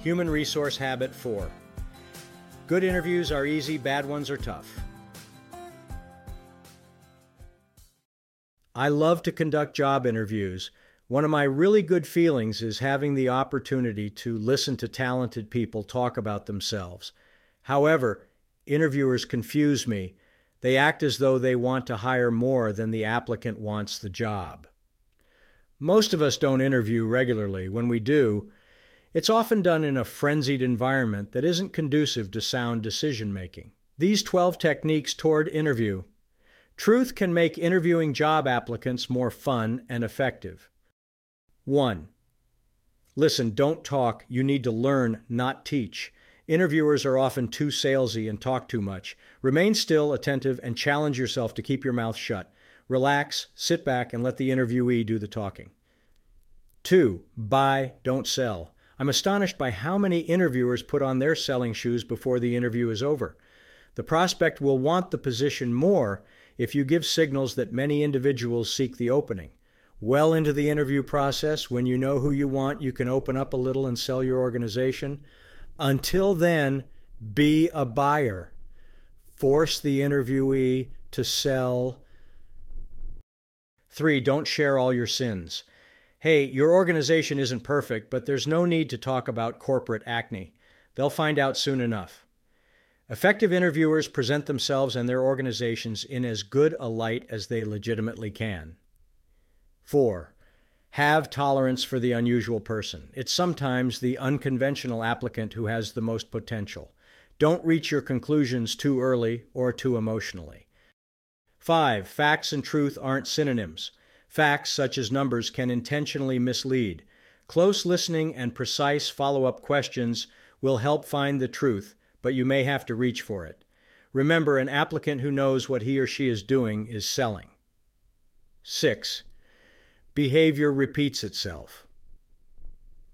Human Resource Habit 4 Good interviews are easy, bad ones are tough. I love to conduct job interviews. One of my really good feelings is having the opportunity to listen to talented people talk about themselves. However, interviewers confuse me. They act as though they want to hire more than the applicant wants the job. Most of us don't interview regularly. When we do, it's often done in a frenzied environment that isn't conducive to sound decision making. These 12 techniques toward interview. Truth can make interviewing job applicants more fun and effective. 1. Listen, don't talk. You need to learn, not teach. Interviewers are often too salesy and talk too much. Remain still, attentive, and challenge yourself to keep your mouth shut. Relax, sit back, and let the interviewee do the talking. 2. Buy, don't sell. I'm astonished by how many interviewers put on their selling shoes before the interview is over. The prospect will want the position more if you give signals that many individuals seek the opening. Well into the interview process, when you know who you want, you can open up a little and sell your organization. Until then, be a buyer. Force the interviewee to sell. Three, don't share all your sins hey, your organization isn't perfect, but there's no need to talk about corporate acne. They'll find out soon enough. Effective interviewers present themselves and their organizations in as good a light as they legitimately can. 4. Have tolerance for the unusual person. It's sometimes the unconventional applicant who has the most potential. Don't reach your conclusions too early or too emotionally. 5. Facts and truth aren't synonyms. Facts, such as numbers, can intentionally mislead. Close listening and precise follow up questions will help find the truth, but you may have to reach for it. Remember, an applicant who knows what he or she is doing is selling. 6. Behavior repeats itself.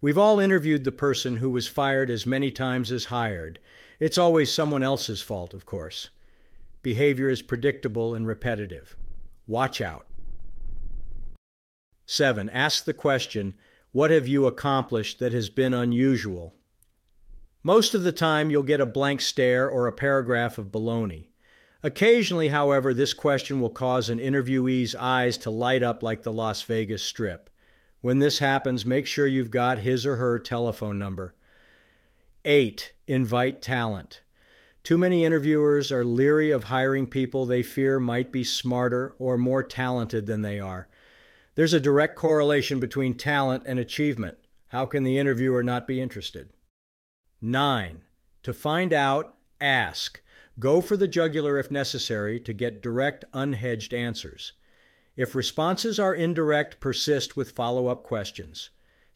We've all interviewed the person who was fired as many times as hired. It's always someone else's fault, of course. Behavior is predictable and repetitive. Watch out. Seven, ask the question, What have you accomplished that has been unusual? Most of the time, you'll get a blank stare or a paragraph of baloney. Occasionally, however, this question will cause an interviewee's eyes to light up like the Las Vegas Strip. When this happens, make sure you've got his or her telephone number. 8. Invite talent. Too many interviewers are leery of hiring people they fear might be smarter or more talented than they are. There's a direct correlation between talent and achievement. How can the interviewer not be interested? 9. To find out, ask. Go for the jugular if necessary to get direct, unhedged answers. If responses are indirect, persist with follow up questions.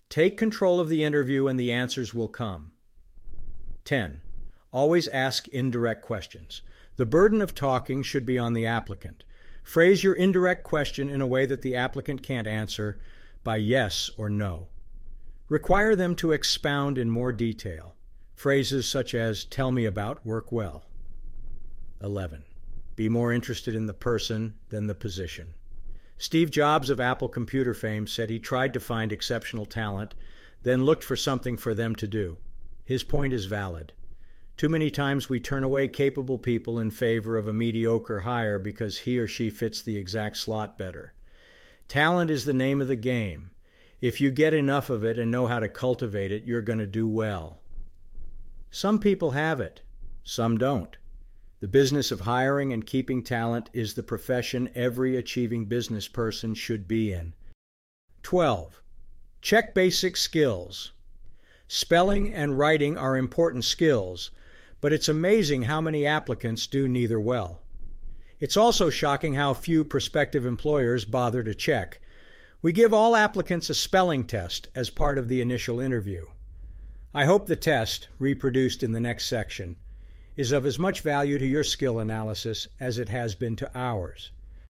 Take control of the interview and the answers will come. 10. Always ask indirect questions. The burden of talking should be on the applicant. Phrase your indirect question in a way that the applicant can't answer by yes or no. Require them to expound in more detail. Phrases such as tell me about work well. 11. Be more interested in the person than the position. Steve Jobs of Apple computer fame said he tried to find exceptional talent, then looked for something for them to do. His point is valid. Too many times we turn away capable people in favor of a mediocre hire because he or she fits the exact slot better. Talent is the name of the game. If you get enough of it and know how to cultivate it, you're going to do well. Some people have it, some don't. The business of hiring and keeping talent is the profession every achieving business person should be in. 12. Check basic skills. Spelling and writing are important skills, but it's amazing how many applicants do neither well. It's also shocking how few prospective employers bother to check. We give all applicants a spelling test as part of the initial interview. I hope the test, reproduced in the next section, is of as much value to your skill analysis as it has been to ours.